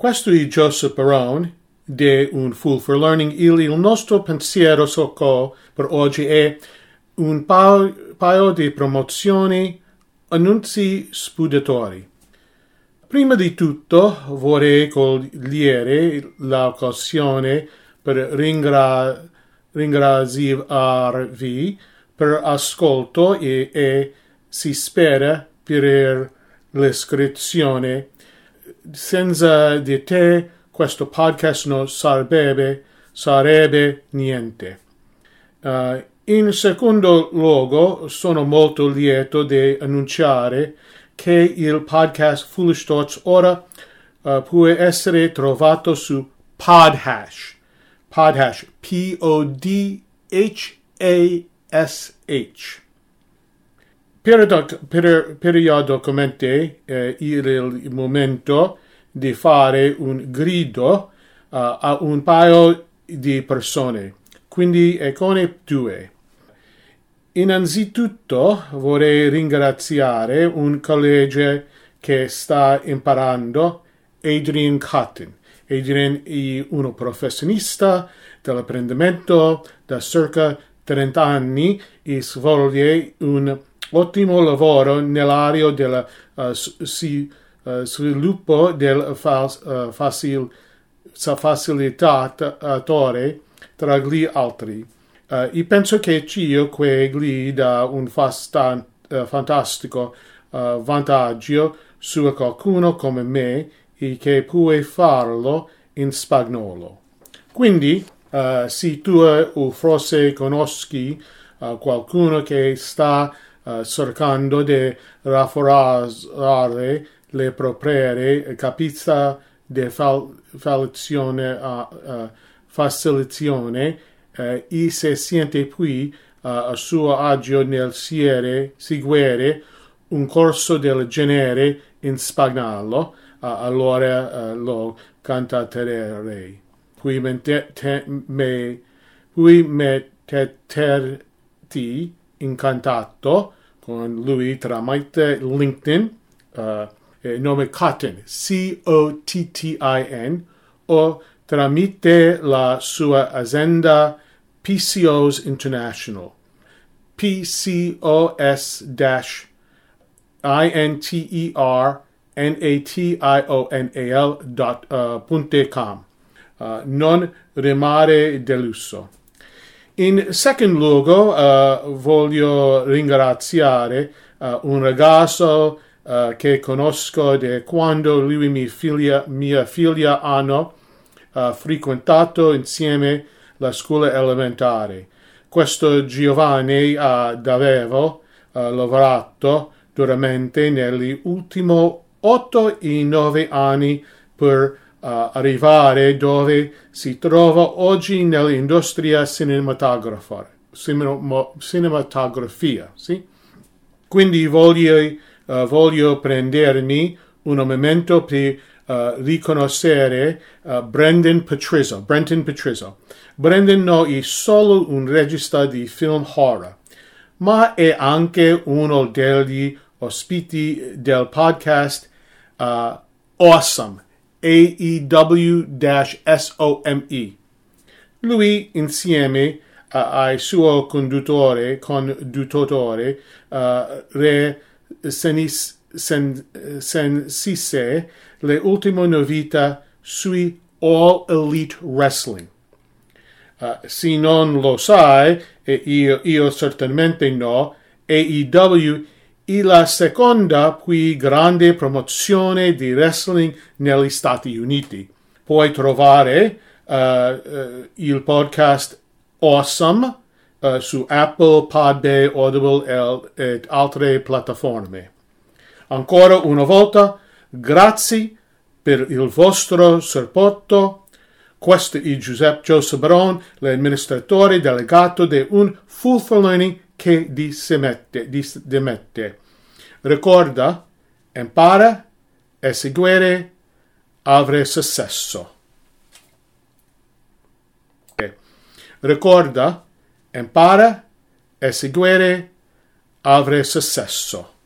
Questo è Joseph Barone di Un Fool for Learning. Il, il nostro pensiero socco per oggi è un paio, paio di promozioni, annunzi spudatori. Prima di tutto vorrei cogliere l'occasione per ringra- ringraziarvi per ascolto e, e si spera per l'iscrizione. Senza di te questo podcast non sarebbe, sarebbe niente. Uh, in secondo luogo, sono molto lieto di annunciare che il podcast Foolish Thoughts ora uh, può essere trovato su Podhash. Podhash, P-O-D-H-A-S-H. Periodicamente eh, il momento di fare un grido uh, a un paio di persone, quindi econe due. Innanzitutto vorrei ringraziare un collega che sta imparando, Adrian Cotton. Adrian è un professionista dell'apprendimento da circa 30 anni e svolge un ottimo lavoro nell'area del uh, si, uh, sviluppo del fas, uh, facil, facilitatore tra gli altri. E penso che che gli dà un fastan, fantastico vantaggio su qualcuno come me e che può farlo in spagnolo. Quindi, se tu o forse conosci qualcuno che sta uh, cercando di rafforzare le proprie capacità di fal- facilitazione eh, e se sente uh, a suo agio nel siere, seguire un corso del genere in spagnolo, allora uh, lo cantaterei. Qui metterti in contatto con lui tramite LinkedIn, uh, il nome Cotton, C-O-T-T-I-N, o tramite la sua azienda PCOS International. PCOS dash I N T E R N A T I O N A L dot uh. Uh, non rimare deluso. In second luogo, uh, voglio ringraziare uh, un ragazzo uh, che conosco da quando lui e mia mia figlia hanno frequentato insieme la scuola elementare. Questo Giovanni ha davvero lavorato duramente negli ultimi otto e nove anni per arrivare dove si trova oggi nell'industria cinematografia. sì? Quindi voglio, uh, voglio prendermi un momento per uh, riconoscere uh, Brendan Patrizzo. Brendan Patrizzo. Brendan non è solo un regista di film horror, ma è anche uno degli ospiti del podcast Awesome, A-E-W-S-O-M-E. Lui, insieme uh, al suo conduttore, conduttore uh, Re Senis, Sen, Sensise, le ultime novità sui All Elite Wrestling. Uh, se non lo sai, e io, io certamente no, AEW è la seconda più grande promozione di wrestling negli Stati Uniti. Puoi trovare uh, uh, il podcast Awesome su Apple, Podbay, Audible e altre piattaforme. Ancora una volta, Grazie per il vostro supporto. Questo è Giuseppe Joseph Baron, l'amministratore delegato di un for Learning che dismette. dismette. Ricorda, impara seguire, avrai successo. Ricorda, impara seguire, avrai successo.